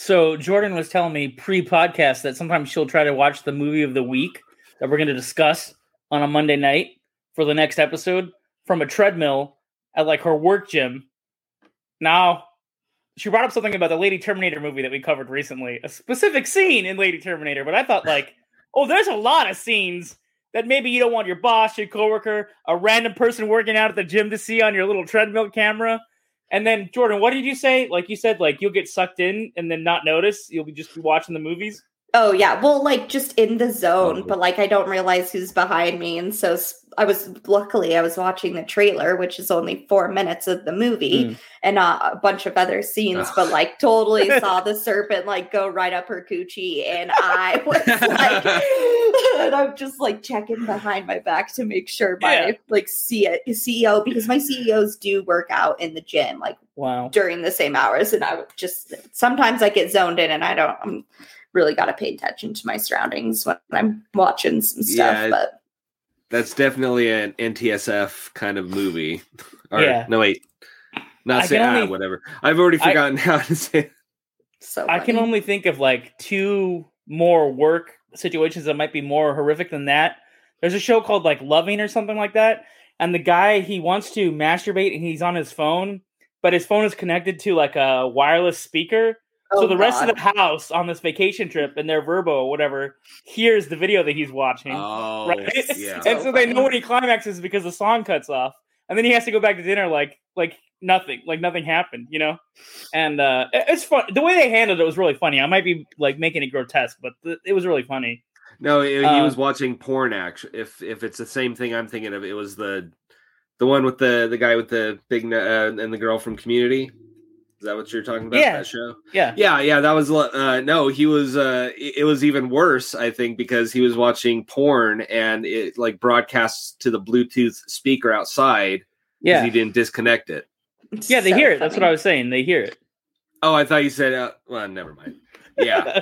So Jordan was telling me pre-podcast that sometimes she'll try to watch the movie of the week that we're going to discuss on a Monday night for the next episode from a treadmill at like her work gym. Now, she brought up something about the Lady Terminator movie that we covered recently, a specific scene in Lady Terminator, but I thought like, oh, there's a lot of scenes that maybe you don't want your boss, your coworker, a random person working out at the gym to see on your little treadmill camera. And then Jordan, what did you say? Like you said, like you'll get sucked in and then not notice. You'll be just watching the movies. Oh yeah, well, like just in the zone, but like I don't realize who's behind me, and so I was luckily I was watching the trailer, which is only four minutes of the movie, Mm. and not a bunch of other scenes, but like totally saw the serpent like go right up her coochie, and I was like, and I'm just like checking behind my back to make sure my Yeah. like C- CEO because my CEOs do work out in the gym like Wow. during the same hours and I would just sometimes I get zoned in and I don't I'm really got to pay attention to my surroundings when I'm watching some stuff Yeah, but That's definitely an NTSF kind of movie. Or, Yeah. No, wait. Not I say can ah, whatever. I've already I- forgotten how to say. so I can only think of like two more work situations that might be more horrific than that. There's a show called like Loving or something like that, and the guy he wants to masturbate and he's on his phone, but his phone is connected to like a wireless speaker. So Oh, the rest God. of the house on this vacation trip and their Vrbo or whatever hears the video that he's watching. Oh, right? yeah. and so they know when he climaxes because the song cuts off, and then he has to go back to dinner like like nothing, like nothing happened, you know. And uh it's fun. The way they handled it was really funny. I might be like making it grotesque, but th- it was really funny. No, he, he Uh, was watching porn. Action. If if it's the same thing I'm thinking of, it was the the one with the the guy with the big uh, and the girl from Community. Is that what you're talking about? Yeah. That show. Yeah, Yeah, yeah, that was uh no, he was uh it it was even worse, I think, because he was watching porn and it like broadcasts to the Bluetooth speaker outside yeah, he didn't disconnect it. It's yeah. They so hear it. That's what. I was saying. They hear it. Oh, I thought you said uh, well, never mind. Yeah.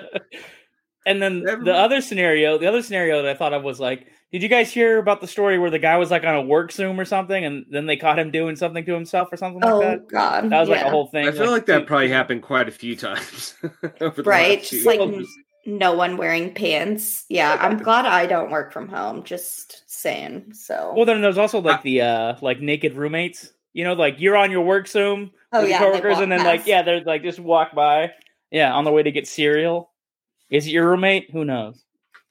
and then Never the mind. other scenario, the other scenario that I thought of was like, did you guys hear about the story where the guy was like on a work Zoom or something, and then they caught him doing something to himself or something like that? oh god That was like a whole thing. I feel like two- that probably happened quite a few times. over the right last just few like years. no one wearing pants yeah I'm glad I don't work from home just saying so Well, then there's also like the uh like naked roommates. You know, like you're on your work Zoom oh with yeah your coworkers, and then like yeah, they're like just walk by, yeah, on the way to get cereal. Is it your roommate? Who knows?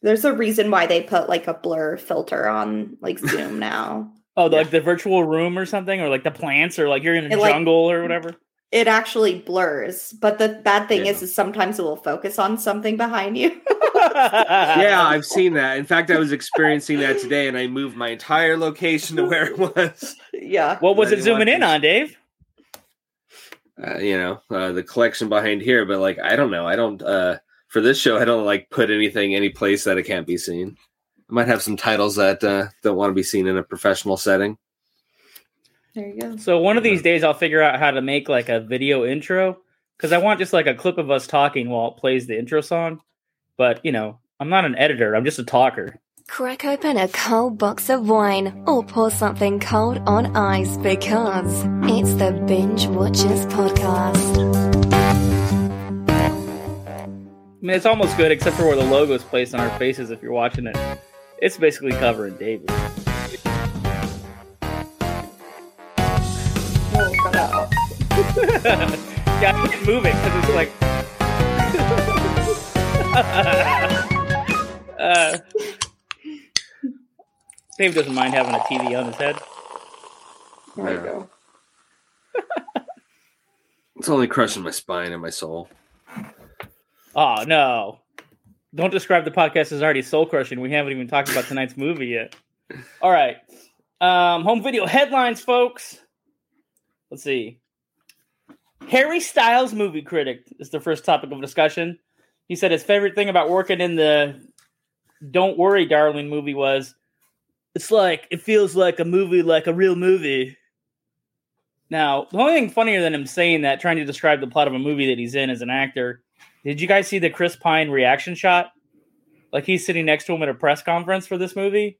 There's a reason why they put like a blur filter on like Zoom now Oh, the, Yeah. like the virtual room or something, or like the plants, or like you're in a It, like- jungle or whatever. it actually blurs but the bad thing is, Yeah. is sometimes it will focus on something behind you yeah, I've seen that. In fact, I was experiencing that today, and I moved my entire location to where it was. yeah What was it zooming in on, Dave? Uh, you know, uh, the collection behind here, but like, I don't know. I don't. uh For this show, I don't like put anything any place that it can't be seen. I might have some titles that uh, don't want to be seen in a professional setting. there you go So one of these days, I'll figure out how to make like a video intro because I want just like a clip of us talking while it plays the intro song. But you know, I'm not an editor. I'm just a talker. Crack open a cold box of wine or pour something cold on ice because it's the Binge Watchers Podcast. I mean, it's almost good except for where the logo is placed on our faces. If you're watching it, it's basically covering David. Oh, God. yeah, I can't move it because it's like. uh, Dave doesn't mind having a TV on his head. there you go It's only crushing my spine and my soul. Oh no! Don't describe the podcast as already soul crushing. We haven't even talked about tonight's movie yet. All right, um, home video headlines, folks. Let's see. Harry Styles, movie critic, is the first topic of discussion. He said his favorite thing about working in the "Don't Worry, Darling" movie was it's like it feels like a movie, like a real movie. Now, the only thing funnier than him saying that, trying to describe the plot of a movie that he's in as an actor, did you guys see the Chris Pine reaction shot? Like he's sitting next to him at a press conference for this movie,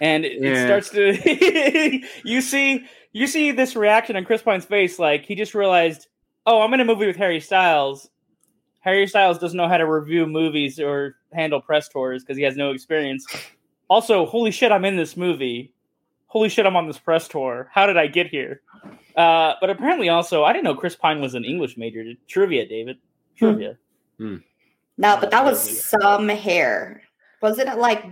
and it, it starts to you see you see this reaction on Chris Pine's face, like he just realized, oh, I'm in a movie with Harry Styles, Harry Styles doesn't know how to review movies or handle press tours because he has no experience. Also, holy shit, I'm in this movie. Holy shit, I'm on this press tour. How did I get here? Uh, but apparently, also, I didn't know Chris Pine was an English major. Trivia, David. Trivia. No, but that was some hair. Wasn't it like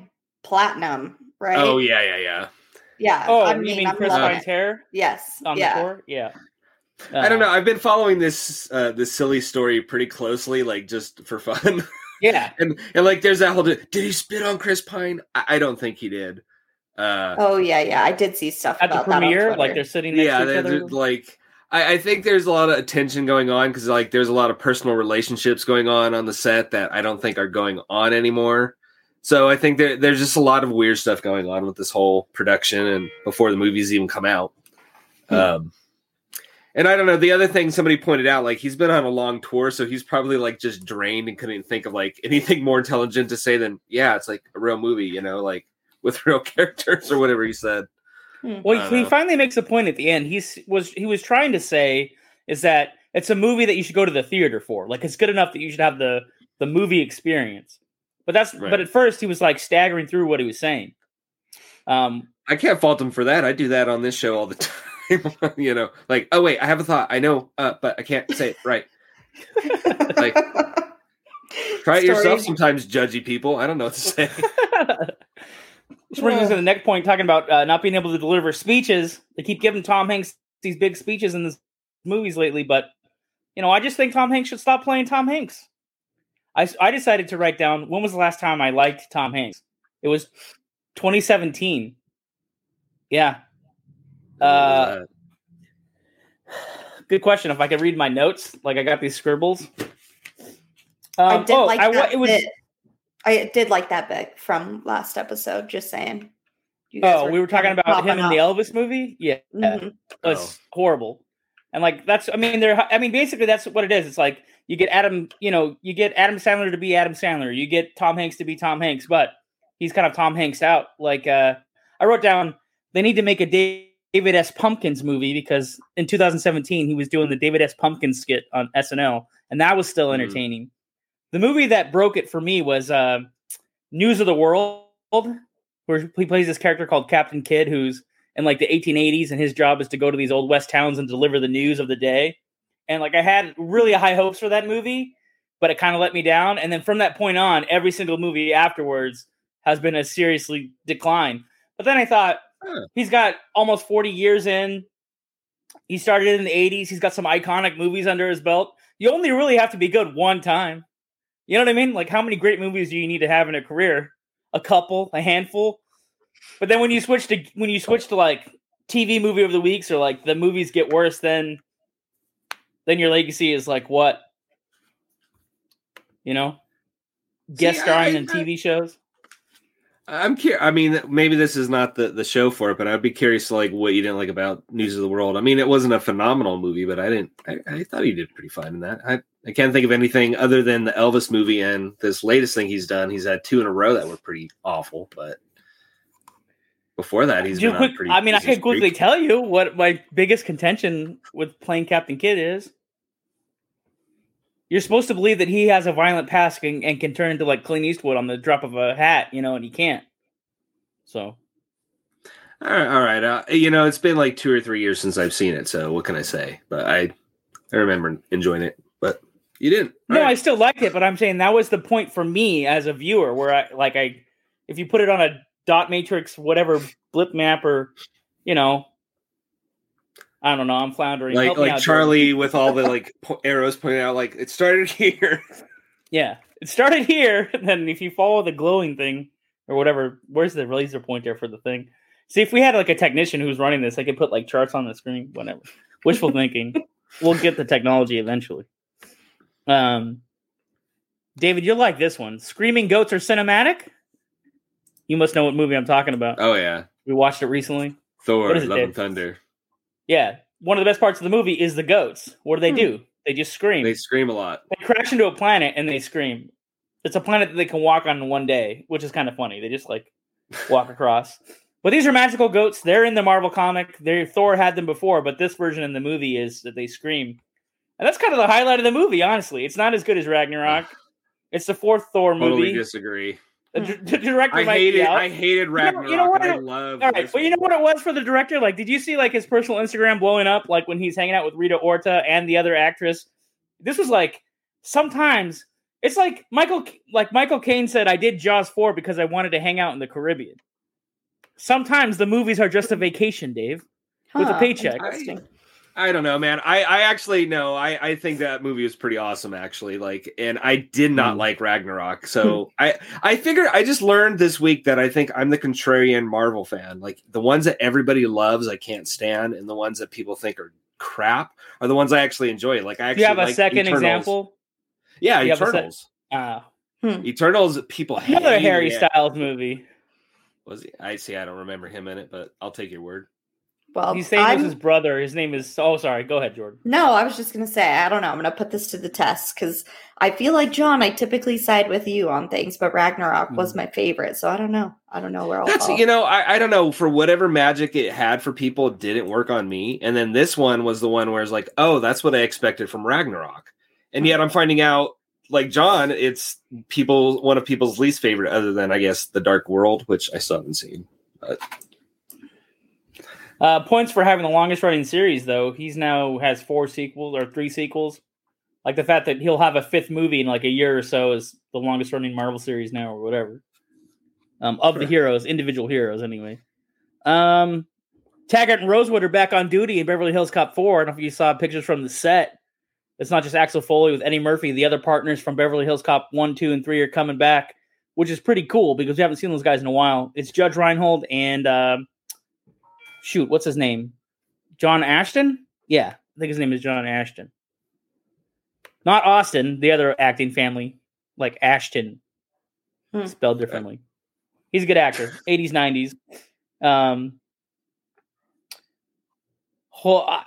platinum, right? Oh yeah, yeah, yeah. yeah. Oh, I you mean, mean I'm Chris Pine's hair Yes. on yeah. the tour? Yeah. I don't Uh, know. I've been following this uh, this silly story pretty closely, like just for fun. Yeah. and and like, there's that whole. Did he spit on Chris Pine? I, I don't think he did. Uh, Oh yeah, yeah. I did see stuff At the about that on premiere, like they're sitting next yeah, to each they're- other. they're, like I, I think there's a lot of attention going on because like there's a lot of personal relationships going on on the set that I don't think are going on anymore. So I think there, there's just a lot of weird stuff going on with this whole production and before the movies even come out. Um, and I don't know. The other thing somebody pointed out, like he's been on a long tour, so he's probably like just drained and couldn't think of like anything more intelligent to say than yeah, it's like a real movie, you know, like with real characters or whatever he said. Well, he, he know. finally makes a point at the end. He's was he was trying to say is that it's a movie that you should go to the theater for. Like it's good enough that you should have the the movie experience. But that's Right. but at first he was like staggering through what he was saying. Um, I can't fault him for that. I do that on this show all the time. you know, like, oh wait, I have a thought. I know, uh, but I can't say it right. Like, Try it yourself sometimes, judgy people. I don't know what to say. Which brings us to the next point, talking about uh, not being able to deliver speeches. They keep giving Tom Hanks these big speeches in the movies lately, but you know, I just think Tom Hanks should stop playing Tom Hanks. I, I decided to write down when was the last time I liked Tom Hanks. It was 2017. Yeah, Uh, good question. If I could read my notes, like I got these scribbles. I Um, did oh, like I, that it was. bit. I did like that bit from last episode. Just saying. You guys Oh, we were talking about him in the Elvis movie. Yeah, Mhm. it's horrible and like that's i mean they're i mean basically that's what it is it's like you get adam you know you get adam sandler to be adam sandler you get tom hanks to be tom hanks but he's kind of tom hanks out like uh i wrote down they need to make a david s pumpkins movie because in 2017 he was doing the david s pumpkins skit on snl and that was still Mhm. entertaining the movie that broke it for me was uh news of the world where he plays this character called captain kidd who's in like the 1880s and his job is to go to these old west towns and deliver the news of the day. And like i had really high hopes for that movie but it kind of let me down. And then from that point on every single movie afterwards has been a seriously decline. But then i thought Huh. he's got almost 40 years in. He started in the 80s he's got some iconic movies under his belt. You only really have to be good one time you know what i mean like how many great movies do you need to have in a career a couple a handful but then when you switch to when you switch to like TV movie of the weeks or like the movies get worse, then then your legacy is like what? You know? Guest See, starring I- in TV shows. I'm curious. I mean, maybe this is not the, the show for it, but I'd be curious to like what you didn't like about News of the World. I mean, it wasn't a phenomenal movie, but I didn't. I, I thought he did pretty fine in that. I I can't think of anything other than the Elvis movie and this latest thing he's done. He's had two in a row that were pretty awful, but before that, he's you been quick- pretty. I mean, I could quickly tell you what my biggest contention with playing Captain Kidd is. You're supposed to believe that he has a violent past and, and can turn into like Clint Eastwood on the drop of a hat, you know, and he can't. So All right, all right. Uh, you know, it's been like two or three years since I've seen it, so what can I say? But I, I remember enjoying it. You didn't. All No, right. I still liked it, but I'm saying that was the point for me as a viewer, where I like I, if you put it on a dot matrix, whatever blip map, or you know, I don't know, I'm floundering. like Help like out, Charlie with all the like po- arrows pointing out, like it started here. Yeah, it started here. And then if you follow the glowing thing or whatever, where's the laser pointer for the thing? See, if we had like a technician who's running this, I could put like charts on the screen. Whatever. Wishful thinking. We'll get the technology eventually. Um, David, you'll like this one. Screaming goats are cinematic. You must know what movie I'm talking about. Oh yeah, We watched it recently. Thor, What is it, Love Dave? and Thunder. Yeah, one of the best parts of the movie is the goats. What do they Hmm. do? They just scream. They They, scream a lot. They crash into a planet and they scream. It's a planet that they can walk on in one day, which is kind of funny. They just like walk across. But these are magical goats. They're in the Marvel comic. They Thor had them before, but this version in the movie is that they scream. And that's kind of the highlight of the movie, honestly. It's not as good as Ragnarok. It's the fourth Thor movie. Totally disagree. The, hmm. d- the director I might be hated out. I hated Ragnarok. you know what and I it- love All right, this but you know what it was for the director? Like, did you see like his personal Instagram blowing up, like when he's hanging out with Rita Ora and the other actress? This was like sometimes it's like Michael, like Michael Caine said, I did Jaws four because I wanted to hang out in the Caribbean. Sometimes the movies are just a vacation, Dave. With a paycheck. interesting. I don't know, man. I, I actually no. I, I think that movie was pretty awesome, actually. Like, and I did not Hmm. like Ragnarok. So I I figured I just learned this week that I think I'm the contrarian Marvel fan. Like the ones that everybody loves, I can't stand, and the ones that people think are crap are the ones I actually enjoy. Like I Do actually you have a like second Eternals. example? Yeah, Do you have a sec- Eternals. Uh, Eternals. People another Harry. Styles movie. Was he? I see. I don't remember him in it, but I'll take your word. Well, He's saying I'm- his brother. His name is. Oh, sorry. Go ahead, Jordan. No, I was just gonna say I don't know. I'm gonna put this to the test because I feel like John. I typically side with you on things, but Ragnarok mm-hmm. was my favorite, so I don't know. I don't know where I'll. That's you know, I, I don't know for whatever magic it had for people, it didn't work on me. And then this one was the one where it's like, oh, that's what I expected from Ragnarok. And yet I'm finding out, like John, it's people one of people's least favorite, other than I guess the Dark World, which I still haven't seen. Uh, points for having the longest running series, though. He's now has four sequels or three sequels. Like the fact that he'll have a fifth movie in like a year or so is the longest running Marvel series now, or whatever. Um, of the heroes, individual heroes, anyway. Um, Taggart and Rosewood are back on duty in Beverly Hills Cop 4. I don't know if you saw pictures from the set. It's not just Axel Foley with Eddie Murphy. The other partners from Beverly Hills Cop 1, 2, and 3 are coming back, which is pretty cool because we haven't seen those guys in a while. It's Judge Reinhold and um shoot, what's his name? John Ashton? Yeah, I think his name is John Ashton. Not Austin, the other acting family, like Ashton, Hmm. spelled differently. He's a good actor, 80s, 90s. Um, I,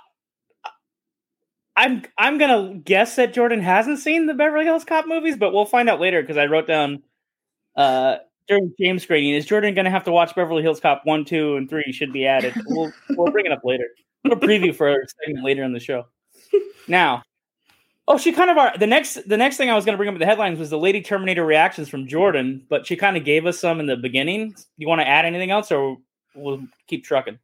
I'm I'm gonna guess that Jordan hasn't seen the Beverly Hills Cop movies, but we'll find out later because I wrote down uh, during James screening is Jordan going to have to watch Beverly Hills Cop one, two, and three should be added. We'll we'll bring it up later. A preview for a segment later in the show. Now, oh, she kind of are the next the next thing I was going to bring up in the headlines was the Lady Terminator reactions from Jordan, but she kind of gave us some in the beginning. You want to add anything else, or we'll keep trucking?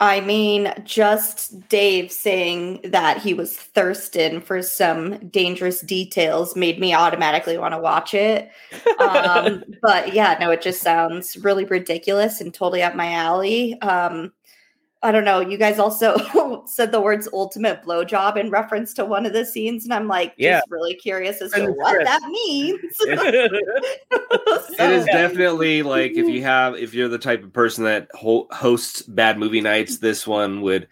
I mean, just Dave saying that he was thirsting for some dangerous details made me automatically want to watch it. Um, but yeah, no, it just sounds really ridiculous and totally up my alley. Um, I don't know. You guys also said the words ultimate blowjob in reference to one of the scenes, and I'm like, just Yeah. really curious as to what that means. It is definitely like if you have if you're the type of person that ho- hosts bad movie nights, this one would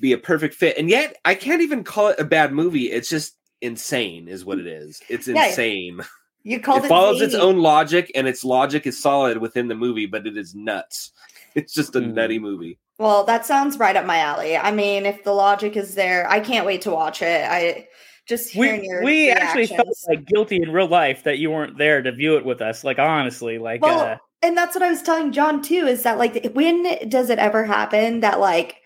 be a perfect fit. And yet, I can't even call it a bad movie. It's just insane, is what it is. It's Yeah. insane. you called it it follows its own logic, and its logic is solid within the movie, but it is nuts. It's just a Mhm. nutty movie. Well, that sounds right up my alley. I mean, if the logic is there, I can't wait to watch it. I just hearing we we actually felt like guilty in real life that you weren't there to view it with us. Like honestly, like well, uh, and that's what I was telling John too. Is that like when does it ever happen that like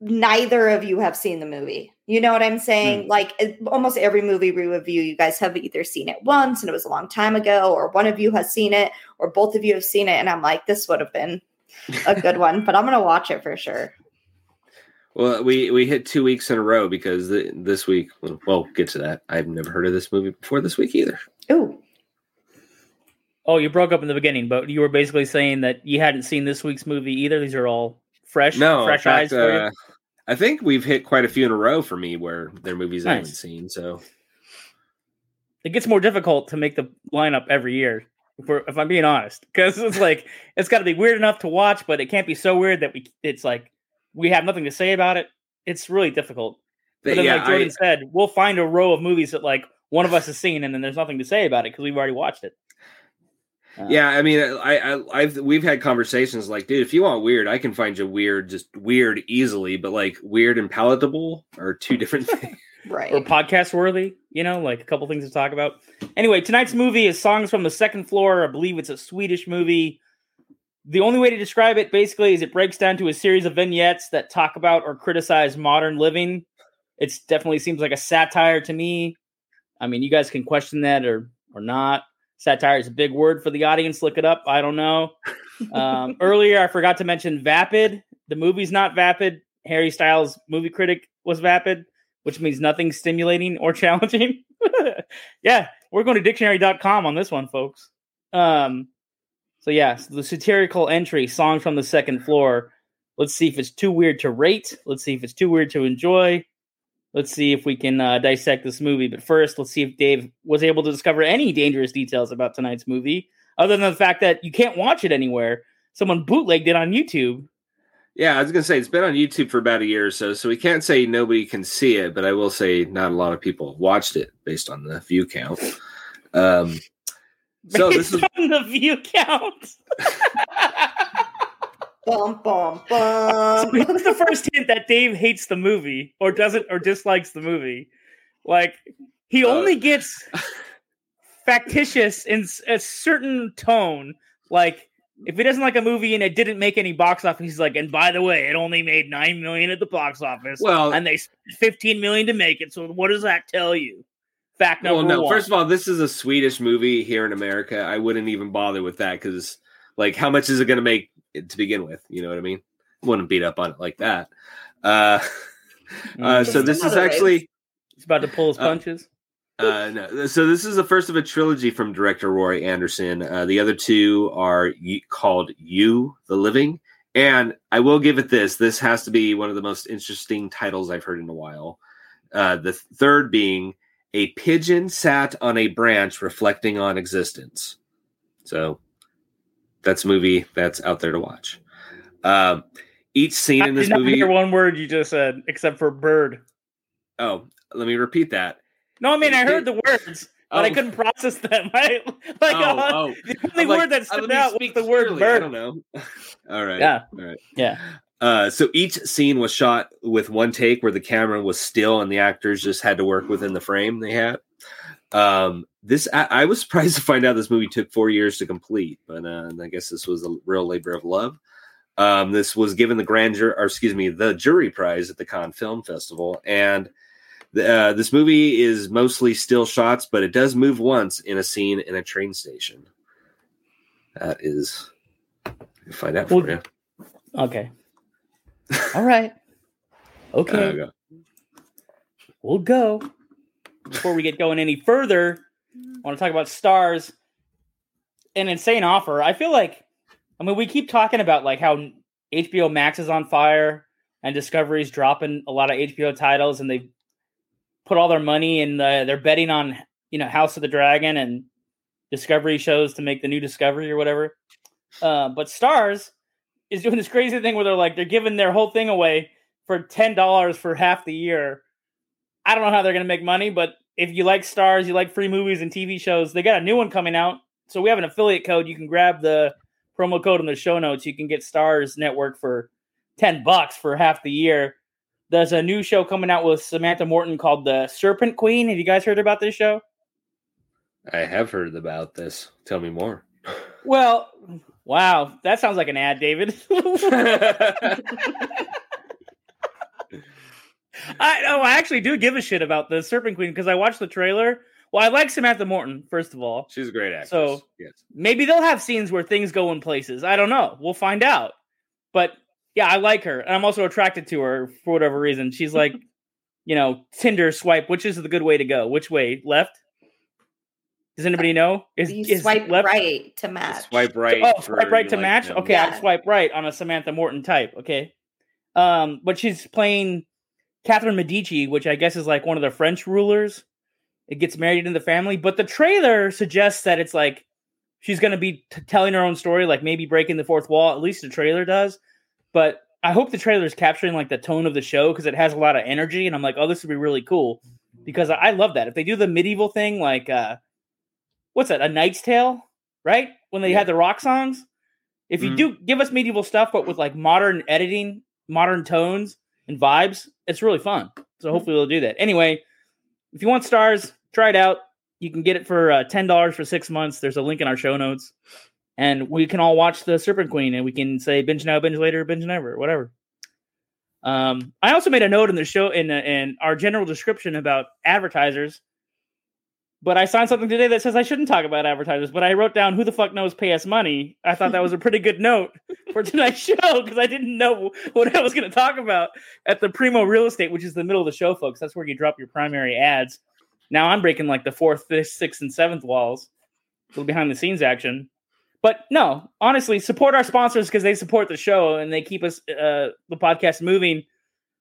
neither of you have seen the movie? You know what I'm saying? Like it- almost every movie we review, you guys have either seen it once and it was a long time ago, or one of you has seen it, or both of you have seen it, and I'm like, this would have been a good one. But I'm gonna watch it for sure. Well, we we hit two weeks in a row because th- this week. Well, we'll get to that. I've never heard of this movie before this week either. Oh. oh, you broke up in the beginning, but you were basically saying that you hadn't seen this week's movie either. These are all fresh, No, in fresh eyes for you. uh, I think we've hit quite a few in a row for me where they're movies I haven't seen. So It gets more difficult to make the lineup every year. If, we're, if I'm being honest, because it's like it's got to be weird enough to watch, but it can't be so weird that we it's like we have nothing to say about it. It's really difficult. But but then, yeah, like Jordan I, said, we'll find a row of movies that like one of us has seen, and then there's nothing to say about it because we've already watched it. Uh, yeah. I mean, I, I I've we've had conversations like, dude, if you want weird, I can find you weird, just weird easily. But like weird and palatable are two different things. right. or podcast worthy, you know, like a couple things to talk about. Anyway, tonight's movie is Songs from the Second Floor. I believe it's a Swedish movie. The only way to describe it basically is it breaks down to a series of vignettes that talk about or criticize modern living. It's definitely seems like a satire to me. I mean, you guys can question that or or not. Satire is a big word for the audience. Look it up. I don't know. Um, earlier, I forgot to mention vapid. The movie's not vapid. Harry Styles, movie critic, was vapid, which means nothing stimulating or challenging. yeah, we're going to dictionary.com on this one, folks. Um, so, yeah, so the satirical entry, song from the second floor. Let's see if it's too weird to rate. Let's see if it's too weird to enjoy. Let's see if we can uh, dissect this movie. But first, let's see if Dave was able to discover any dangerous details about tonight's movie, other than the fact that you can't watch it anywhere. Someone bootlegged it on YouTube. Yeah, I was gonna say it's been on YouTube for about a year or so, so we can't say nobody can see it, but I will say not a lot of people watched it based on the view count. Um, so this is on the view count. Bum, bum, so bum. here's the first hint that Dave hates the movie or doesn't or dislikes the movie. Like he Uh, only gets factitious in a certain tone. Like if he doesn't like a movie and it didn't make any box office, he's like, and by the way, it only made nine million at the box office, well, and they spent fifteen million to make it. So what does that tell you? Fact number well, no. one. First of all, this is a Swedish movie here in America. I wouldn't even bother with that because, like, how much is it going to make to begin with? You know what I mean? Wouldn't beat up on it like that. Uh, uh, so this is actually Mm. he's about to pull his uh, punches. Uh, no. So this is the first of a trilogy from director Roy Andersson. Uh, the other two are y- called "You, the Living," and I will give it this: this has to be one of the most interesting titles I've heard in a while. Uh, the third being "A Pigeon Sat on a Branch, Reflecting on Existence." So that's a movie that's out there to watch. Um, each scene I in this movie. hear one word you just said, except for bird. Oh, let me repeat that. No, I mean I heard the words, but I Oh. couldn't process them. Right? Like oh, uh, oh. the only I'm like, word that uh, stood out was the word clearly. I bird. don't know. All right. Yeah. All right. Yeah. Uh, so each scene was shot with one take where the camera was still and the actors just had to work within the frame they had. Um, this I, I was surprised to find out this movie took four years to complete, but uh, I guess this was a real labor of love. Um, this was given the grand jury, or excuse me, the jury prize at the Cannes Film Festival, and the, uh, this movie is mostly still shots, but it does move once in a scene in a train station. That is, find out for you. Okay. All right. Okay. Uh, go. we'll go. Before we get going any further, I want to talk about Starz. An insane offer. I feel like, I mean, we keep talking about like how HBO Max is on fire and Discovery's dropping a lot of HBO titles, and they put all their money and uh, they're betting on you know House of the Dragon and Discovery shows to make the new Discovery or whatever. Uh, but Starz is doing this crazy thing where they're like they're giving their whole thing away for ten dollars for half the year. I don't know how they're gonna make money, but if you like Starz, you like free movies and TV shows, they got a new one coming out. So we have an affiliate code. You can grab the promo code in the show notes. You can get Starz Network for ten bucks for half the year. There's a new show coming out with Samantha Morton called The Serpent Queen. Have you guys heard about this show? I have heard about this. Tell me more. Well, wow, that sounds like an ad, David. I know. I actually do give a shit about the Serpent Queen because I watched the trailer. Well, I like Samantha Morton first of all. She's a great actress. So- yes. Maybe they'll have scenes where things go in places. I don't know. We'll find out. But yeah, I like her, and I'm also attracted to her for whatever reason. She's like, you know, Tinder swipe. Which is the good way to go? Which way? Left? Does anybody know? Is, You is swipe left? right to match. Swipe right. Oh, swipe right to like match. them. Okay, I Yeah. swipe right on a Samantha Morton type. Okay, um, but she's playing Catherine Medici, which I guess is like one of the French rulers. It gets married into the family, but the trailer suggests that it's like she's going to be t- telling her own story, like maybe breaking the fourth wall. At least the trailer does. But I hope the trailer is capturing like the tone of the show because it has a lot of energy, and I'm like, oh, this would be really cool because I, I love that. If they do the medieval thing, like uh, what's that? A Knight's Tale, right? When they Yeah. had the rock songs. If you Mhm. do give us medieval stuff, but with like modern editing, modern tones and vibes, it's really fun. So hopefully they'll do that. Anyway, if you want Starz, try it out. You can get it for uh, ten dollars for six months. There's a link in our show notes, and we can all watch the Serpent Queen, and we can say binge now, binge later, binge never, whatever. Um, I also made a note in the show in uh, in our general description about advertisers. But I signed something today that says I shouldn't talk about advertisers. But I wrote down who the fuck knows pay us money. I thought that was a pretty good note for tonight's show because I didn't know what I was going to talk about at the Primo Real Estate, which is the middle of the show, folks. That's where you drop your primary ads. Now I'm breaking like the fourth, fifth, sixth, and seventh walls, A little behind the scenes action. But no, honestly, support our sponsors because they support the show and they keep us uh, the podcast moving.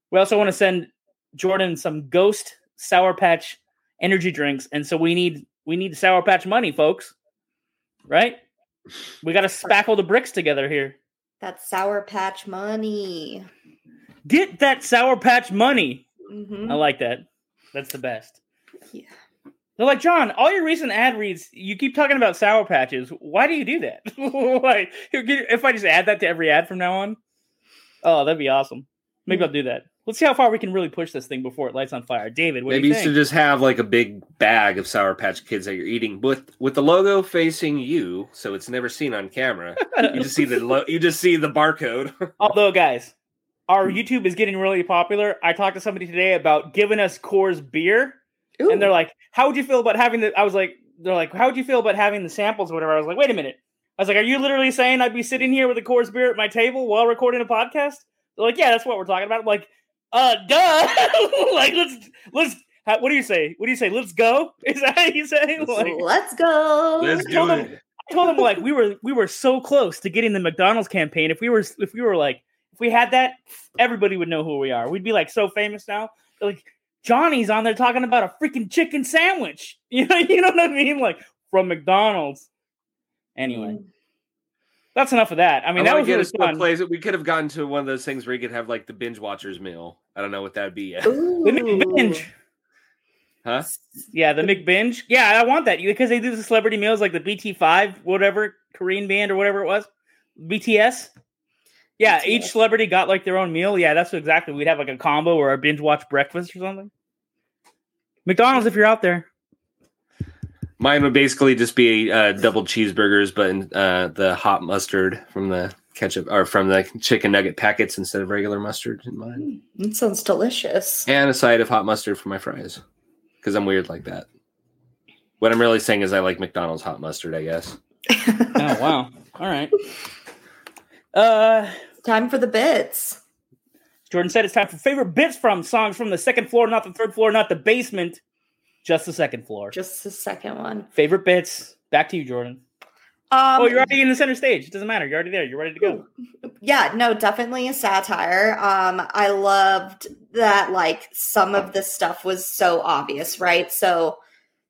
We also want to send Jordan some Ghost Sour Patch energy drinks, and so we need we need Sour Patch money, folks. Right? We got to spackle the bricks together here. That Sour Patch money. Get that Sour Patch money. Mhm. I like that. That's the best. Yeah. They're like, John, all your recent ad reads, you keep talking about Sour Patches. Why do you do that? like, if I just add that to every ad from now on, oh, that'd be awesome. Maybe I'll do that. Let's see how far we can really push this thing before it lights on fire. David, what Maybe do you you should just have like a big bag of Sour Patch Kids that you're eating with with the logo facing you, so it's never seen on camera. You just see the lo- you just see the barcode. Although, guys, our YouTube is getting really popular. I talked to somebody today about giving us Coors beer, Ooh. and they're like, "How would you feel about having the?" I was like, "They're like, how would you feel about having the samples or whatever?" I was like, "Wait a minute." I was like, "Are you literally saying I'd be sitting here with a Coors beer at my table while recording a podcast?" They're like, "Yeah, that's what we're talking about." I'm like, "Uh, duh!" like, let's let's. How, what do you say? What do you say? Let's go. Is that how you say? Like, Let's go. Let's I told do it. I told them like we were we were so close to getting the McDonald's campaign. If we were if we were like if we had that, everybody would know who we are. We'd be like so famous now. Like Johnny's on there talking about a freaking chicken sandwich. You know, you know what I mean? Like from McDonald's. Anyway, that's enough of that. I mean, that I wanna was get really us to a fun. place. We could have gotten to one of those things where you could have like the binge watchers meal. I don't know what that'd be yet. The McBinge. Huh? Yeah, the McBinge. Yeah, I want that because they do the celebrity meals like the BT5, whatever Korean band or whatever it was, BTS. Yeah, BTS. each celebrity got like their own meal. Yeah, that's what exactly. We'd have like a combo or a binge watch breakfast or something. McDonald's, if you're out there, Mine would basically just be uh, double cheeseburgers, but in, uh, the hot mustard from the ketchup or from the chicken nugget packets instead of regular mustard in mine, That sounds delicious. and a side of hot mustard for my fries because I'm weird like that. What I'm really saying is I like McDonald's hot mustard. I guess. oh wow, all right. Uh, Time for the bits. Jordan said it's time for favorite bits from songs from the second floor, not the third floor, not the basement, just the second floor. Just the second one. favorite bits. Back to you, Jordan. Um, oh, you're already in the center stage. It doesn't matter. You're already there. You're ready to go. yeah no definitely a satire um i loved that like some of the stuff was so obvious right so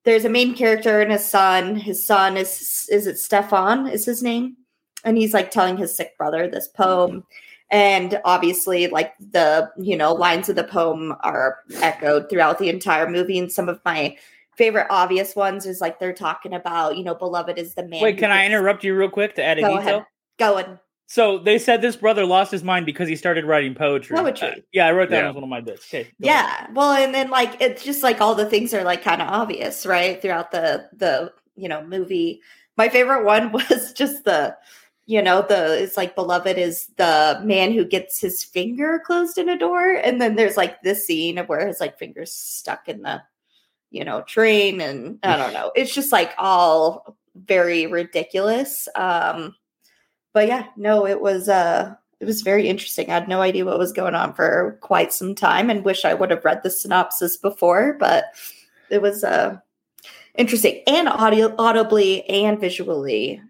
there's a main character and his son his son is is it stefan is his name and he's like telling his sick brother this poem and obviously like the you know lines of the poem are echoed throughout the entire movie and some of my favorite obvious ones is like they're talking about you know beloved is the man Wait, can I interrupt you real quick to add a Go detail? ahead. going So they said this brother lost his mind because he started writing poetry. Poetry. Uh, yeah, I wrote that Yeah. as one of my bits. Okay. go ahead. yeah well and then like it's just like all the things are like kind of obvious right throughout the the you know movie my favorite one was just the you know the it's like beloved is the man who gets his finger closed in a door. And then there's like this scene of where his like fingers stuck in the you know train and i don't know. It's just like all very ridiculous. Um but yeah no it was uh it was very interesting. I had no idea what was going on for quite some time and wish I would have read the synopsis before, but it was uh interesting and audio audibly and visually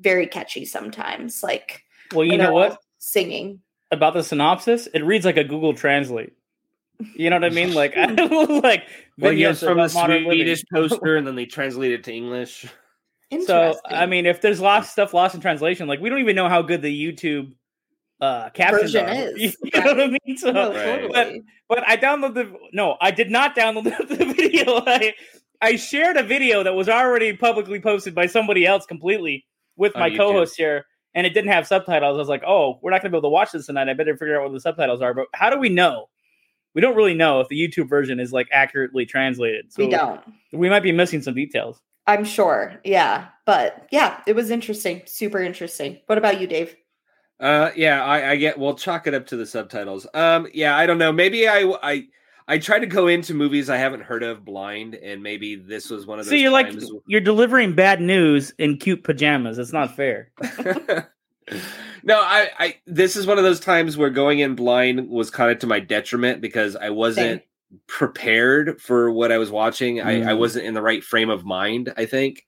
very catchy sometimes. Like Well, you know what? Singing. About the synopsis, it reads like a Google Translate. You know what I mean? Like, like Well, videos yes, from the about modern living. Swedish poster, and then they translate it to English. So I mean, if there's lost stuff lost in translation, like we don't even know how good the YouTube uh captions Version are. is, You know what I mean? So, no, Right. totally. but I downloaded the no, I did not download the, the video. I I shared a video that was already publicly posted by somebody else completely with my YouTube. co-host here, and it didn't have subtitles. I was like, oh, we're not gonna be able to watch this tonight. I better figure out what the subtitles are. But how do we know? We don't really know if the YouTube version is like accurately translated. So we don't. we might be missing some details. I'm sure. Yeah. But yeah, it was interesting. Super interesting. What about you, Dave? Uh, yeah, I, I get. We'll chalk it up to the subtitles. Um, yeah, I don't know. Maybe I, I, I try to go into movies I haven't heard of blind, and maybe this was one of those. So you're like you're delivering bad news in cute pajamas. It's not fair. no, I, I. This is one of those times where going in blind was kind of to my detriment because I wasn't prepared for what I was watching. I, I Mm. wasn't in the right frame of mind. I think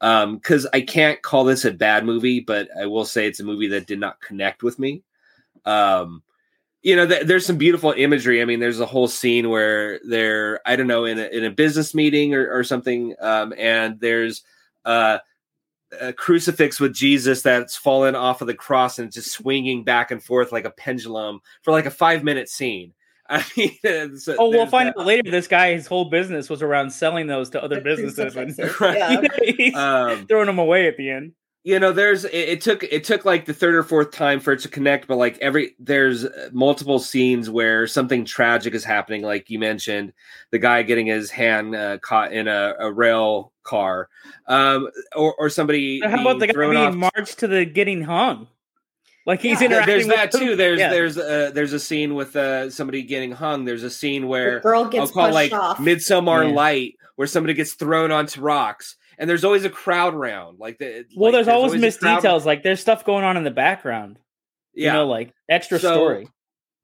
because I can't call this a bad movie, but I will say it's a movie that did not connect with me. Um, you know, th- there's some beautiful imagery. I mean, there's a whole scene where they're, I don't know, in a, in a business meeting or, or something, um, and there's uh, a crucifix with Jesus that's fallen off of the cross and just swinging back and forth like a pendulum for like a five minute scene. I mean, it's- Oh, we'll find that. out later. This guy, his whole business was around selling those to other businesses and Right. yeah. he's Um, throwing them away at the end. You know there's it, it took it took like the third or fourth time for it to connect but like every there's uh, multiple scenes where something tragic is happening like you mentioned the guy getting his hand uh, caught in a, a rail car um or, or somebody How about the guy being off marched to the getting hung? Like he's Yeah. Interacting. there's that with too there's yeah. there's uh, there's a scene with uh somebody getting hung there's a scene where The girl I'll gets call it pushed like off. Midsummer Yeah. Light, where somebody gets thrown onto rocks, and there's always a crowd around. Like the Well, like, there's, always a missed details. Like there's stuff going on in the background. Yeah, You know, like extra So, story.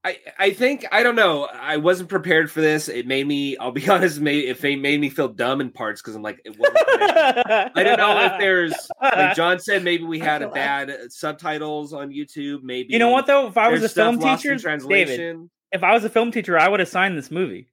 I I think I don't know. I wasn't prepared for this. It made me. I'll be honest. It made it made me feel dumb in parts because I'm like, it wasn't. I don't know if there's like John said. Maybe we had a bad uh, subtitles on YouTube. Maybe You know what though? If I was a film teacher, David, if I was a film teacher, I would assign this movie.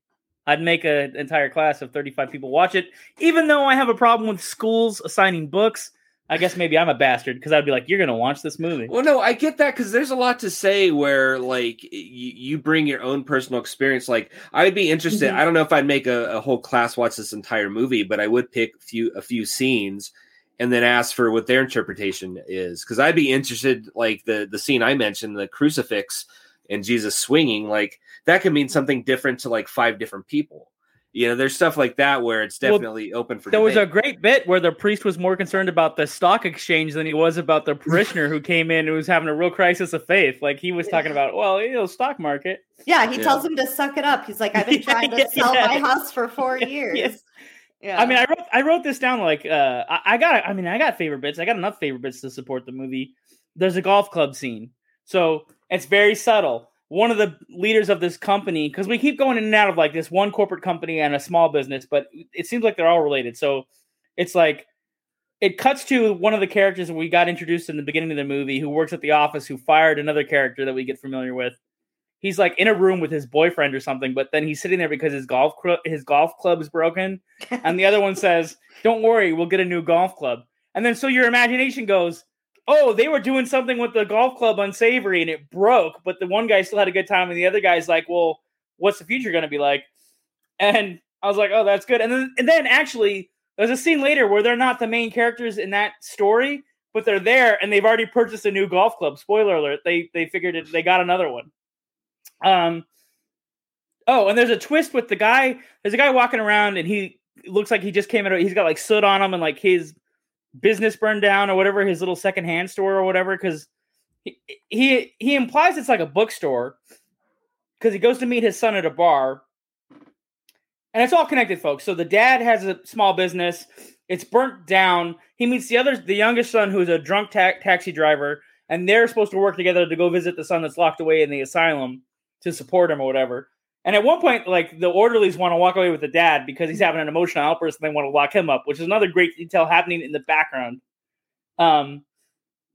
I'd make an entire class of 35 people watch it. Even though I have a problem with schools assigning books, I guess maybe I'm a bastard because I'd be like, "You're gonna watch this movie." Well, no, I get that because there's a lot to say where like you, you bring your own personal experience. Like I'd be interested. Mhm. I don't know if I'd make a, a whole class watch this entire movie, but I would pick a few a few scenes and then ask for what their interpretation is because I'd be interested. Like the the scene I mentioned, the crucifix and Jesus swinging, like that could mean something different to like five different people. You know, there's stuff like that where it's Well, definitely open for. There was a great bit where the priest was more concerned about the stock exchange than he was about the parishioner who came in who was having a real crisis of faith. Like he was talking about, well, you know, stock market. Yeah, he Yeah. tells him to suck it up. He's like, I've been trying to Yeah, sell yeah. my house for four Yeah. years. Yeah. I mean, I wrote I wrote this down like uh I, I got I mean I got favorite bits. I got enough favorite bits to support the movie. There's a golf club scene. So it's very subtle. One of the leaders of this company, because we keep going in and out of like this one corporate company and a small business, but it seems like they're all related. So it's like it cuts to one of the characters we got introduced in the beginning of the movie who works at the office who fired another character that we get familiar with. He's like in a room with his boyfriend or something, but then he's sitting there because his golf cl- his golf club is broken and the other one says, "Don't worry, we'll get a new golf club." And then so your imagination goes, "Oh, they were doing something with the golf club unsavory and it broke, but the one guy still had a good time and the other guy's like, "Well, what's the future going to be like?" And I was like, "Oh, that's good." And then and then actually there's a scene later where they're not the main characters in that story, but they're there and they've already purchased a new golf club. Spoiler alert, they they figured it they got another one. Um Oh, and there's a twist with the guy. There's a guy walking around, and he looks like he just came out. He's got like soot on him, and like his business burned down or whatever, his little secondhand store or whatever. Because he, he he implies it's like a bookstore because he goes to meet his son at a bar, and it's all connected, folks. So the dad has a small business. It's burnt down. He meets the other, the youngest son, who's a drunk ta- taxi driver, and they're supposed to work together to go visit the son that's locked away in the asylum to support him or whatever. And at one point, like the orderlies want to walk away with the dad because he's having an emotional outburst and they want to lock him up, which is another great detail happening in the background. Um,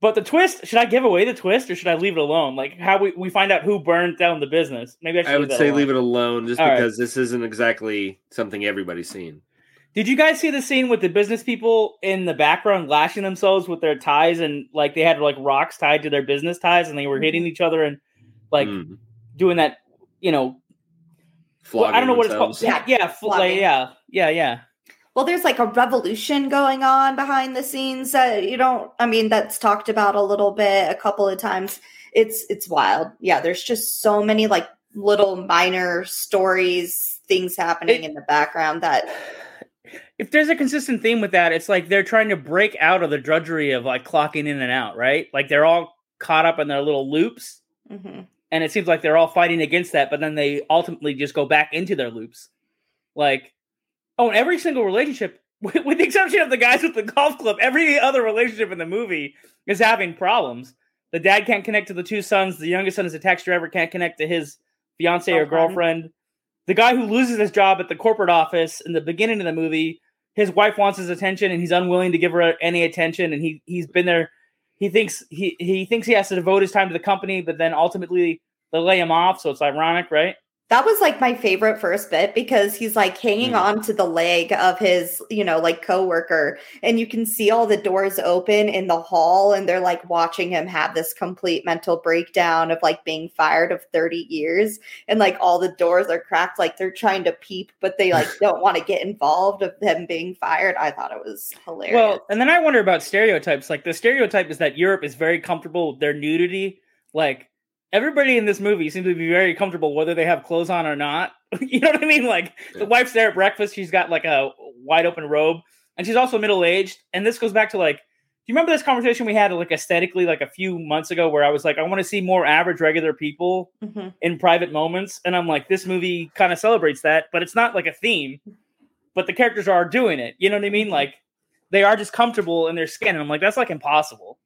but the twist, should I give away the twist or should I leave it alone? Like how we, we find out who burned down the business. Maybe I should I would say alone. leave it alone just All right. because this isn't exactly something everybody's seen. Did you guys see the scene with the business people in the background lashing themselves with their ties and like they had like rocks tied to their business ties and they were hitting each other and like Mm. doing that, you know, well, I don't know what it's called. Yeah, yeah, fl- like, yeah, yeah, yeah. Well, there's like a revolution going on behind the scenes that you don't I mean that's talked about a little bit a couple of times. It's it's wild. Yeah, there's just so many like little minor stories, things happening It- in the background that if there's a consistent theme with that, it's like they're trying to break out of the drudgery of like clocking in and out, right? Like they're all caught up in their little loops hmm and it seems like they're all fighting against that, but then they ultimately just go back into their loops. Like, oh, and every single relationship, with, with the exception of the guys with the golf club, every other relationship in the movie is having problems. The dad can't connect to the two sons. The youngest son is a taxi driver, can't connect to his fiance or Girlfriend. girlfriend. The guy who loses his job at the corporate office in the beginning of the movie, his wife wants his attention and he's unwilling to give her any attention. And he he's been there. He thinks he he thinks he has to devote his time to the company, but then ultimately they lay him off. So it's ironic, right? That was like my favorite first bit because he's like hanging Mhm. on to the leg of his, you know, like coworker, and you can see all the doors open in the hall, and they're like watching him have this complete mental breakdown of like being fired of 30 years, and like all the doors are cracked, like they're trying to peep, but they like don't want to get involved of them being fired. I thought it was hilarious. Well, and then I wonder about stereotypes. Like the stereotype is that Europe is very comfortable with their nudity. Like everybody in this movie seems to be very comfortable whether they have clothes on or not. you know what I mean? Like the wife's there at breakfast, she's got like a wide open robe, and she's also middle aged. And this goes back to like, do you remember this conversation we had like aesthetically like a few months ago where I was like, I want to see more average regular people Mhm. in private moments. And I'm like, this movie kind of celebrates that, but it's not like a theme. But the characters are doing it. You know what I mean? Like they are just comfortable in their skin. And I'm like, that's like impossible.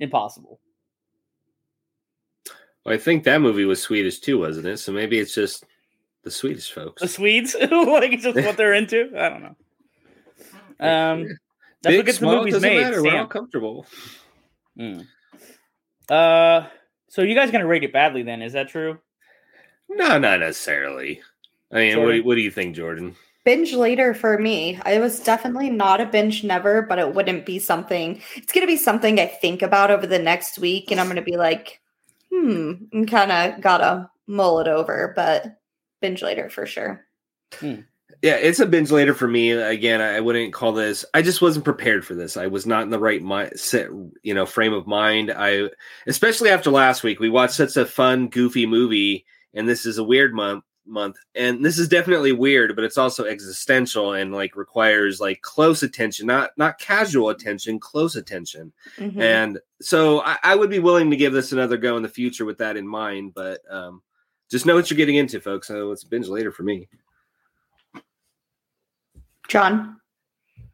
Impossible. Well, I think that movie was Swedish too, wasn't it? So maybe it's just the Swedish folks. The Swedes, like it's just what they're into. I don't know. Um, that's Big, what gets the movies doesn't made. matter. We're all comfortable. Mm. Uh, so you guys gonna rate it badly then? Is that true? No, not necessarily. I mean, what, Jordan? do- what do you think, Jordan? binge later for me. I was definitely not a binge never, but it wouldn't be something. It's going to be something I think about over the next week, and I'm going to be like, hmm, and kind of gotta mull it over. But binge later for sure. Yeah, it's a binge later for me. Again, I wouldn't call this. I just wasn't prepared for this. I was not in the right mind, set, you know, frame of mind. I, especially after last week, we watched such a fun, goofy movie, and this is a weird month. Month, and this is definitely weird, but it's also existential and like requires like close attention, not not casual attention, close attention. Mhm. And so I, I would be willing to give this another go in the future with that in mind. But um, just know what you're getting into, folks. So it's binge later for me. John,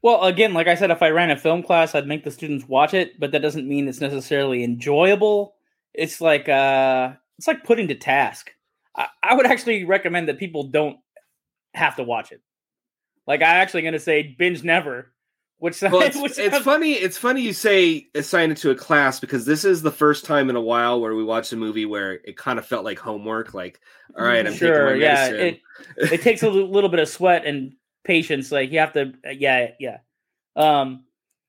Well, again, like I said, if I ran a film class, I'd make the students watch it, but that doesn't mean it's necessarily enjoyable. It's like uh it's like putting to task. I, I would actually recommend that people don't have to watch it. Like I'm actually gonna say binge never. Which, Well, it's, which it's funny. It's funny you say assign it to a class because this is the first time in a while where we watched a movie where it kind of felt like homework. Like, all right, I'm sure, yeah. It it takes a little bit of sweat and patience. Like you have to, uh, yeah, yeah. Um,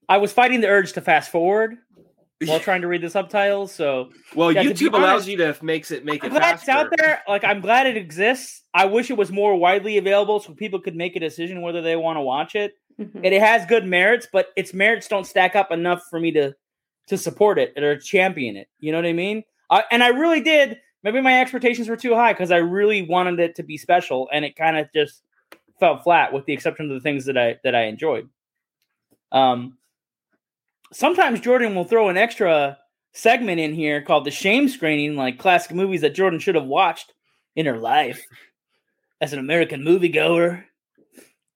I was fighting the urge to fast forward while trying to read the subtitles. So well, yeah, to be YouTube allows honest, you to makes it make I'm it glad it's out there. Like I'm glad it exists. I wish it was more widely available so people could make a decision whether they want to watch it. Mhm. And it has good merits, but its merits don't stack up enough for me to to support it or champion it. You know what I mean? I, and I really did. Maybe my expectations were too high because I really wanted it to be special, and it kind of just fell flat, with the exception of the things that I that I enjoyed. Um, sometimes Jordan will throw an extra segment in here called the shame screening, like classic movies that Jordan should have watched in her life as an American moviegoer.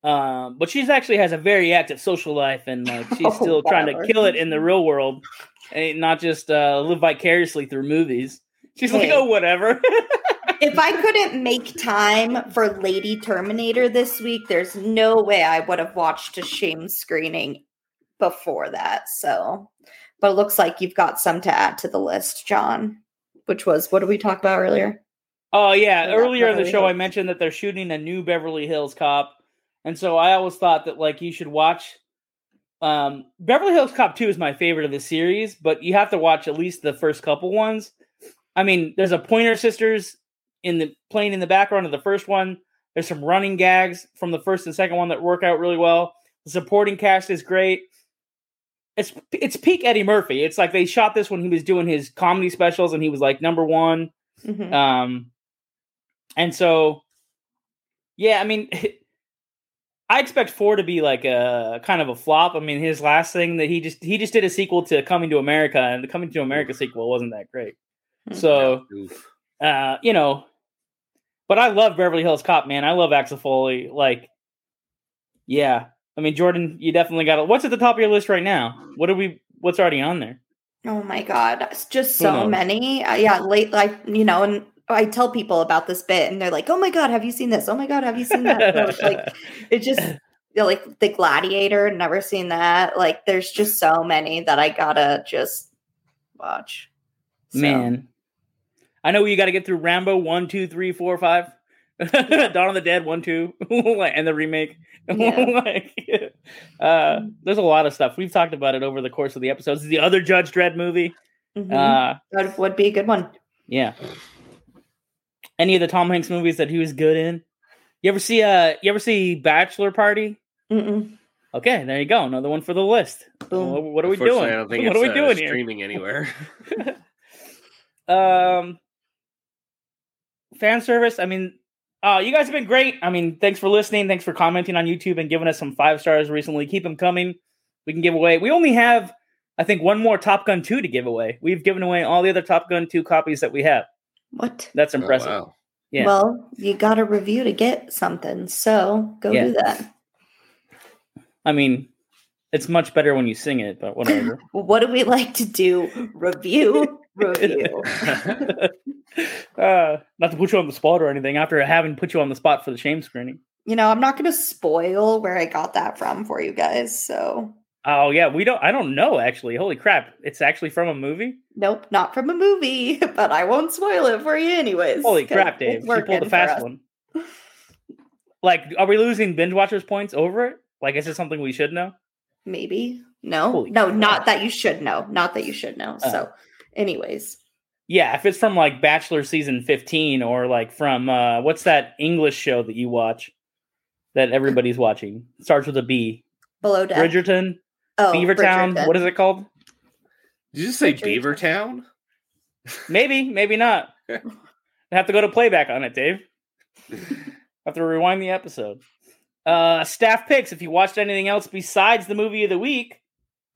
Um, but she's actually has a very active social life, and like she's Oh, still trying to kill it in the real world, and not just uh, live vicariously through movies. She's like, oh, whatever. if I couldn't make time for Lady Terminator this week, there's no way I would have watched a shame screening before that. So, but it looks like you've got some to add to the list, John. Which was what did we talk about earlier? Oh yeah, Yeah, earlier in the Beverly show I mentioned that they're shooting a new Beverly Hills Cop, and so I always thought that like you should watch. Um, Beverly Hills Cop Two is my favorite of the series, but you have to watch at least the first couple ones. I mean, there's a Pointer Sisters in the playing in the background of the first one. There's some running gags from the first and second one that work out really well. The supporting cast is great. It's it's peak Eddie Murphy. It's like they shot this when he was doing his comedy specials and he was like number one. Mhm. Um, and so, yeah, I mean, I expect four to be like a kind of a flop. I mean, his last thing that he just he just did a sequel to Coming to America, and the Coming to America sequel wasn't that great. Hmm. So, Oof. uh, you know, but I love Beverly Hills Cop, man. I love Axel Foley. Like, yeah. I mean, Jordan, you definitely got. it. What's at the top of your list right now? What do we? What's already on there? Oh my god, it's just so many. Uh, yeah, late like you know, and I tell people about this bit, and they're like, "Oh my god, have you seen this? Oh my god, have you seen that?" So it's like it just like the Gladiator. Never seen that. Like, there's just so many that I gotta just watch. So, Man, I know you got to get through Rambo one, two, three, four, five, Dawn of the Dead one, two, and the remake. Yeah. like, uh, there's a lot of stuff we've talked about it over the course of the episodes. The other Judge Dredd movie, mhm. uh, that would be a good one. yeah. Any of the Tom Hanks movies that he was good in. You ever see uh you ever see Bachelor Party? Mm-mm. Okay, there you go. Another one for the list. Boom. What, what are we doing? I don't think what it's are we uh, doing here? streaming anywhere. Um, fan service. I mean, uh, you guys have been great. I mean, thanks for listening. Thanks for commenting on YouTube and giving us some five stars recently. Keep them coming. We can give away. We only have, I think, one more Top Gun 2 to give away. We've given away all the other Top Gun 2 copies that we have. What? That's Oh, impressive. wow. Yeah. Well, you got a review to get something, so go Yeah. do that. I mean, it's much better when you sing it, but whatever. What do we like to do? Review, review. uh, not to put you on the spot or anything after having put you on the spot for the shame screening. You know, I'm not going to spoil where I got that from for you guys. So, Oh yeah, we don't. I don't know actually. Holy crap! It's actually from a movie. nope, not from a movie, but I won't spoil it for you anyways. Holy crap, Dave! You pulled a fast one. Like, are we losing binge watchers points over it? Like, is it something we should know? Maybe. No, Holy no, crap. not that you should know. Not that you should know. Oh. So, anyways, Yeah, if it's from like Bachelor season fifteen or like from uh what's that English show that you watch that everybody's watching? Starts with a B. below deck. Bridgerton, oh, Beavertown. Bridgerton. What is it called? Did you just say Bridgerton. Beavertown? Maybe, maybe not. I have to go to playback on it, Dave. I have to rewind the episode. Uh, staff picks. If you watched anything else besides the movie of the week,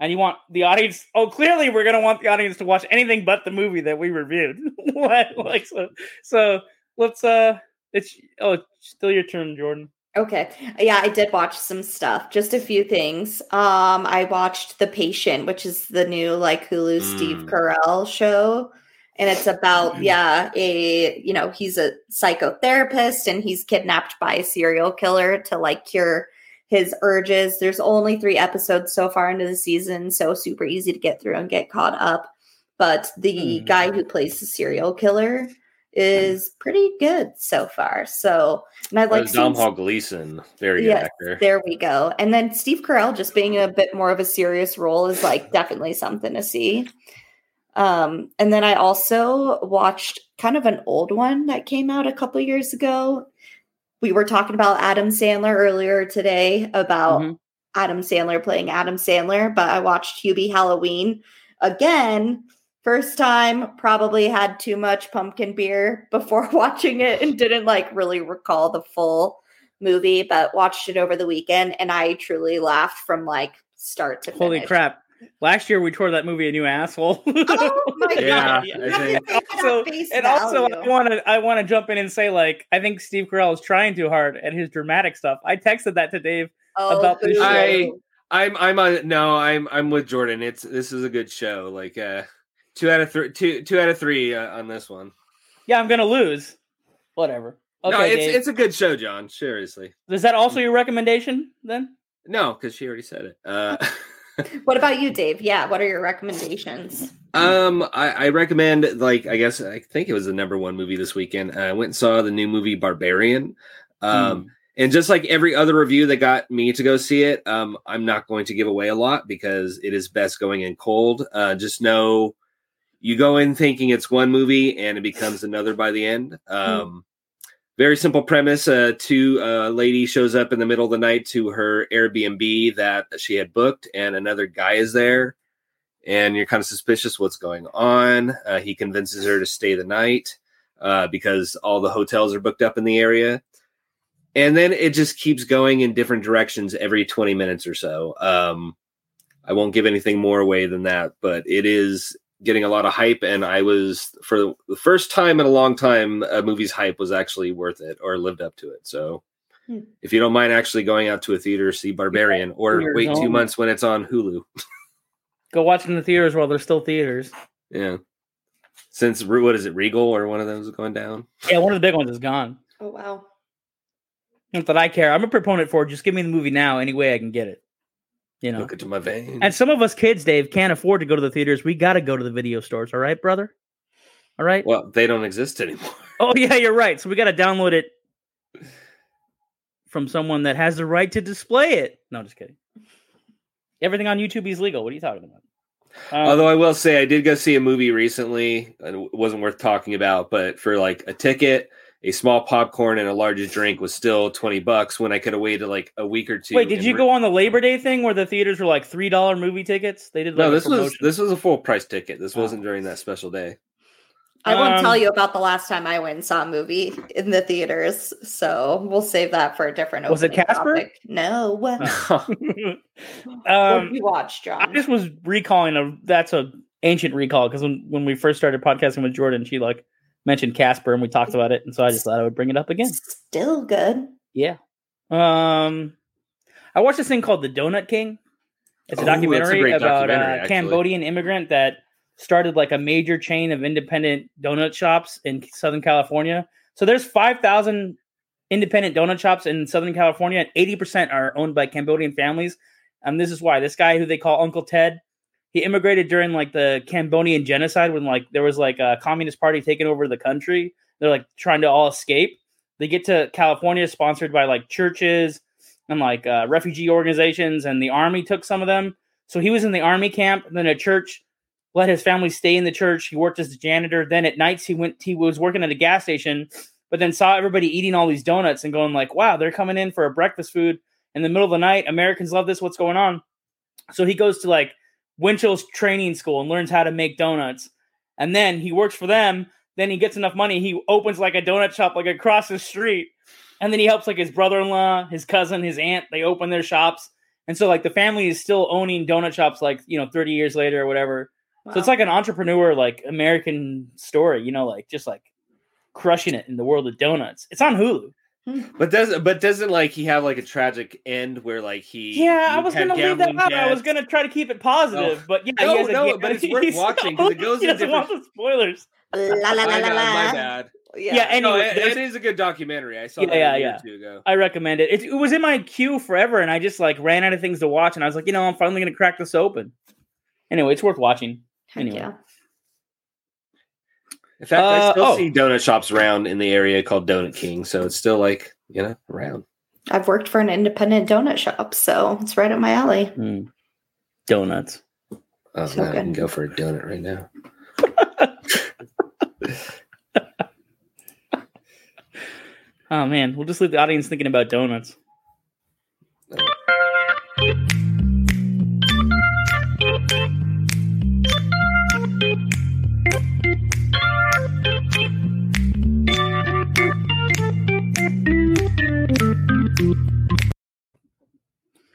and you want the audience, oh, clearly we're gonna want the audience to watch anything but the movie that we reviewed. what? Like so? So let's. Uh, it's oh, it's still your turn, Jordan. Okay. Yeah, I did watch some stuff. Just a few things. Um, I watched The Patient, which is the new like Hulu Steve Mm. Carell show. And it's about, yeah, a you know, he's a psychotherapist and he's kidnapped by a serial killer to like cure his urges. There's only three episodes so far into the season, so super easy to get through and get caught up. But the Hmm. guy who plays the serial killer is pretty good so far. So and I like Dom Hall Gleason, very good Yes, actor. there we go. And then Steve Carell just being a bit more of a serious role is like definitely something to see. Um, and then I also watched kind of an old one that came out a couple years ago. We were talking about Adam Sandler earlier today about Mhm. Adam Sandler playing Adam Sandler, but I watched Hubie Halloween again. First time, probably had too much pumpkin beer before watching it and didn't like really recall the full movie, but watched it over the weekend and I truly laughed from like start to Holy finish. crap! Last year we tore that movie a new asshole. Oh my Yeah, god. I also, and also, I want to I want to jump in and say like I think Steve Carell is trying too hard at his dramatic stuff. I texted that to Dave. Oh, about this boo. I- I'm I'm on no, I'm I'm with Jordan. It's this is a good show. Like uh two out of three two two out of three uh, on this one. Yeah, I'm gonna lose. Whatever. Okay, no, it's Dave. it's a good show, John. Seriously. is that also your recommendation then? No, because she already said it. Uh What about you, Dave? Yeah, what are your recommendations? Um, I, I recommend like I guess I think it was the number one movie this weekend. I went and saw the new movie Barbarian. Um, and just like every other review that got me to go see it, um, I'm not going to give away a lot because it is best going in cold. Uh, just know you go in thinking it's one movie and it becomes another by the end. Um, very simple premise. Uh, two uh, lady shows up in the middle of the night to her Airbnb that she had booked, and another guy is there and you're kind of suspicious what's going on. Uh, he convinces her to stay the night uh, because all the hotels are booked up in the area. and then it just keeps going in different directions every 20 minutes or so. Um, I won't give anything more away than that, but it is getting a lot of hype. And I was, for the first time in a long time, a movie's hype was actually worth it or lived up to it. So Hmm. if you don't mind actually going out to a theater, see Barbarian or Theaters wait two only. months when it's on Hulu. Go watch it in the theaters while there's still theaters. yeah. Since, what is it, Regal or one of those is going down? Yeah, one of the big ones is gone. Oh wow. Not that I care. I'm a proponent for it. Just give me the movie now any way I can get it. You know. Look into my veins. And some of us kids, Dave, can't afford to go to the theaters. We got to go to the video stores. All right, brother? All right? well, they don't exist anymore. Oh, yeah, you're right. So we got to download it from someone that has the right to display it. No, just kidding. Everything on YouTube is legal. What are you talking about? Um, Although I will say, I did go see a movie recently, it wasn't worth talking about. But for like a ticket, a small popcorn, and a large drink was still twenty bucks when I could have waited like a week or two. wait, did you re- go on the Labor Day thing where the theaters were like three dollar movie tickets? They did like No, this was this was a full price ticket. This Oh. wasn't during that special day. I won't Um, tell you about the last time I went and saw a movie in the theaters, so we'll save that for a different. Was it Casper? topic. No. what um, did you watch, John? I just was recalling a that's a ancient recall because when, when we first started podcasting with Jordan, she like mentioned Casper and we talked about it, and so I just thought I would bring it up again. Still good. Yeah. Um, I watched this thing called The Donut King. It's a Oh, that's a documentary about documentary, a. Cambodian immigrant that started like a major chain of independent donut shops in Southern California. So there's 5,000 independent donut shops in Southern California, and 80% are owned by Cambodian families. And this is why this guy who they call Uncle Ted, he immigrated during like the Cambodian genocide when like there was like a communist party taking over the country. They're like trying to all escape. They get to California, sponsored by like churches and like uh, refugee organizations, and the army took some of them. So he was in the army camp. Then a church let his family stay in the church. He worked as a janitor. Then at nights he went. He was working at a gas station, but then saw everybody eating all these donuts and going like, "Wow, they're coming in for a breakfast food in the middle of the night. Americans love this. What's going on?" So he goes to like Winchell's training school and learns how to make donuts. And then he works for them. Then he gets enough money. He opens like a donut shop like across the street. And then he helps like his brother-in-law, his cousin, his aunt. They open their shops. And so like the family is still owning donut shops like, you know, 30 years later or whatever. So it's like an entrepreneur like American story, you know, like just like crushing it in the world of donuts. It's on Hulu. Hmm. But doesn't but doesn't like he have like a tragic end where like he Yeah, I was gonna leave that gambling out. I was gonna try to keep it positive, oh. but yeah, No, he has no, ga- but it's worth he's- watching 'cause it goes he in doesn't want the spoilers. La la la My la bad, my bad. Yeah, Yeah. anyway, no, it, it is a good documentary. I saw Yeah, that yeah, a year yeah. or two ago. I recommend it. it. It was in my queue forever, and I just like ran out of things to watch, and I was like, you know, I'm finally gonna crack this open. Anyway, it's worth watching. Heck Anyway. yeah. In fact, I Uh, still oh. see donut shops around in the area called Donut King, so it's still like you know around. I've worked for an independent donut shop, so it's right up my alley. Hmm. Donuts. Oh, So man, I can go for a donut right now. Oh man, we'll just leave the audience thinking about donuts.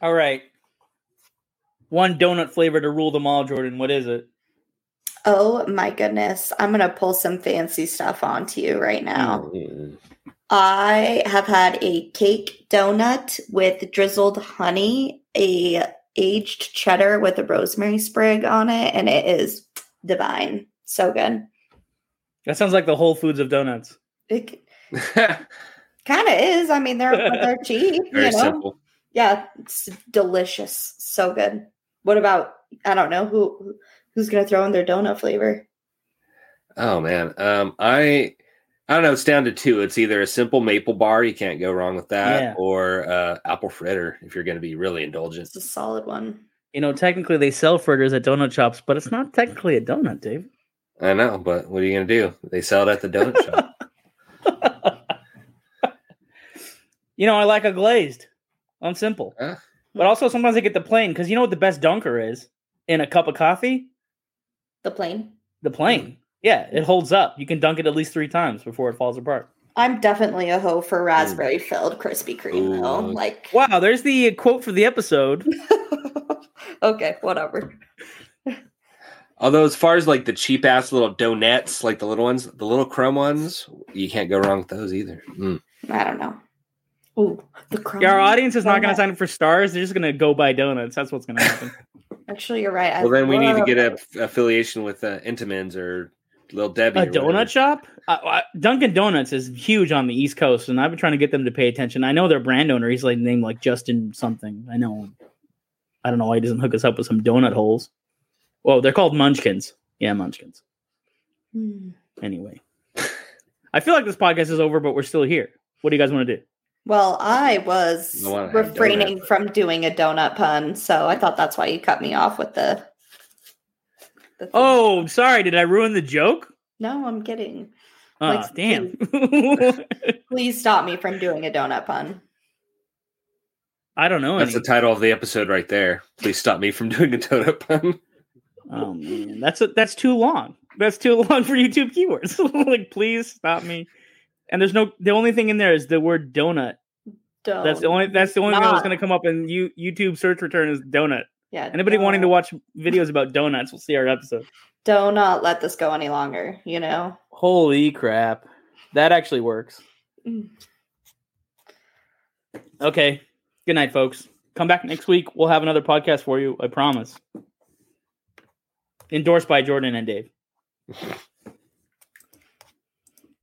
All right. One donut flavor to rule them all, Jordan. What is it? Oh my goodness. I'm going to pull some fancy stuff onto you right now. Mm. I have had a cake donut with drizzled honey, a aged cheddar with a rosemary sprig on it, and it is divine. So good. That sounds like the Whole Foods of donuts. It kind of is. I mean, they're they're cheap. Very you know? simple. Yeah, it's delicious. So good. What about I don't know who who's gonna throw in their donut flavor? Oh man, um, I I don't know. It's down to two. It's either a simple maple bar, you can't go wrong with that, Yeah. or uh, apple fritter if you're going to be really indulgent. It's a solid one. You know, technically they sell fritters at donut shops, but it's not technically a donut, Dave. I know, but what are you going to do? They sell it at the donut shop. You know, I like a glazed. I'm simple. Huh? But also sometimes I get the plain because you know what the best dunker is in a cup of coffee? The plain. The plain. Yeah, it holds up. You can dunk it at least three times before it falls apart. I'm definitely a hoe for raspberry filled Krispy Kreme though. Like Wow, there's the quote for the episode. okay, whatever. Although, as far as like the cheap ass little donuts, like the little ones, the little crumb ones, you can't go wrong with those either. Mm. I don't know. Ooh, the crumb. Yeah, our audience is not going to sign up for Starz. They're just going to go buy donuts. That's what's going to happen. Actually, you're right. I Well, then we need to get an affiliation with uh, Entenmann's or Little Debbie. a or whatever. donut shop? Uh, uh, Dunkin' Donuts is huge on the East Coast, and I've been trying to get them to pay attention. I know their brand owner. He's like named like Justin something. I know. him. I don't know why he doesn't hook us up with some donut holes. Well, they're called Munchkins. Yeah, Munchkins. Hmm. Anyway, I feel like this podcast is over, but we're still here. What do you guys want to do? Well, I was I refraining donut. from doing a donut pun, so I thought that's why you cut me off with the. the. Oh, sorry. Did I ruin the joke? no, I'm kidding. Oh, Like, damn. Please stop me from doing a donut pun. I don't know. That's Any. the title of the episode right there. Please stop me from doing a donut pun. Oh man, that's a, that's too long. That's too long for YouTube keywords. like, please stop me. And there's no. The only thing in there is the word donut. Don't. That's the only. That's the only thing that's going to come up in you, YouTube search return is donut. Yeah. Anybody wanting to watch videos about donuts will see our episode. Do not let this go any longer. You know. Holy crap, that actually works. Mm. Okay. Good night, folks. Come back next week. We'll have another podcast for you. I promise. Endorsed by Jordan and Dave.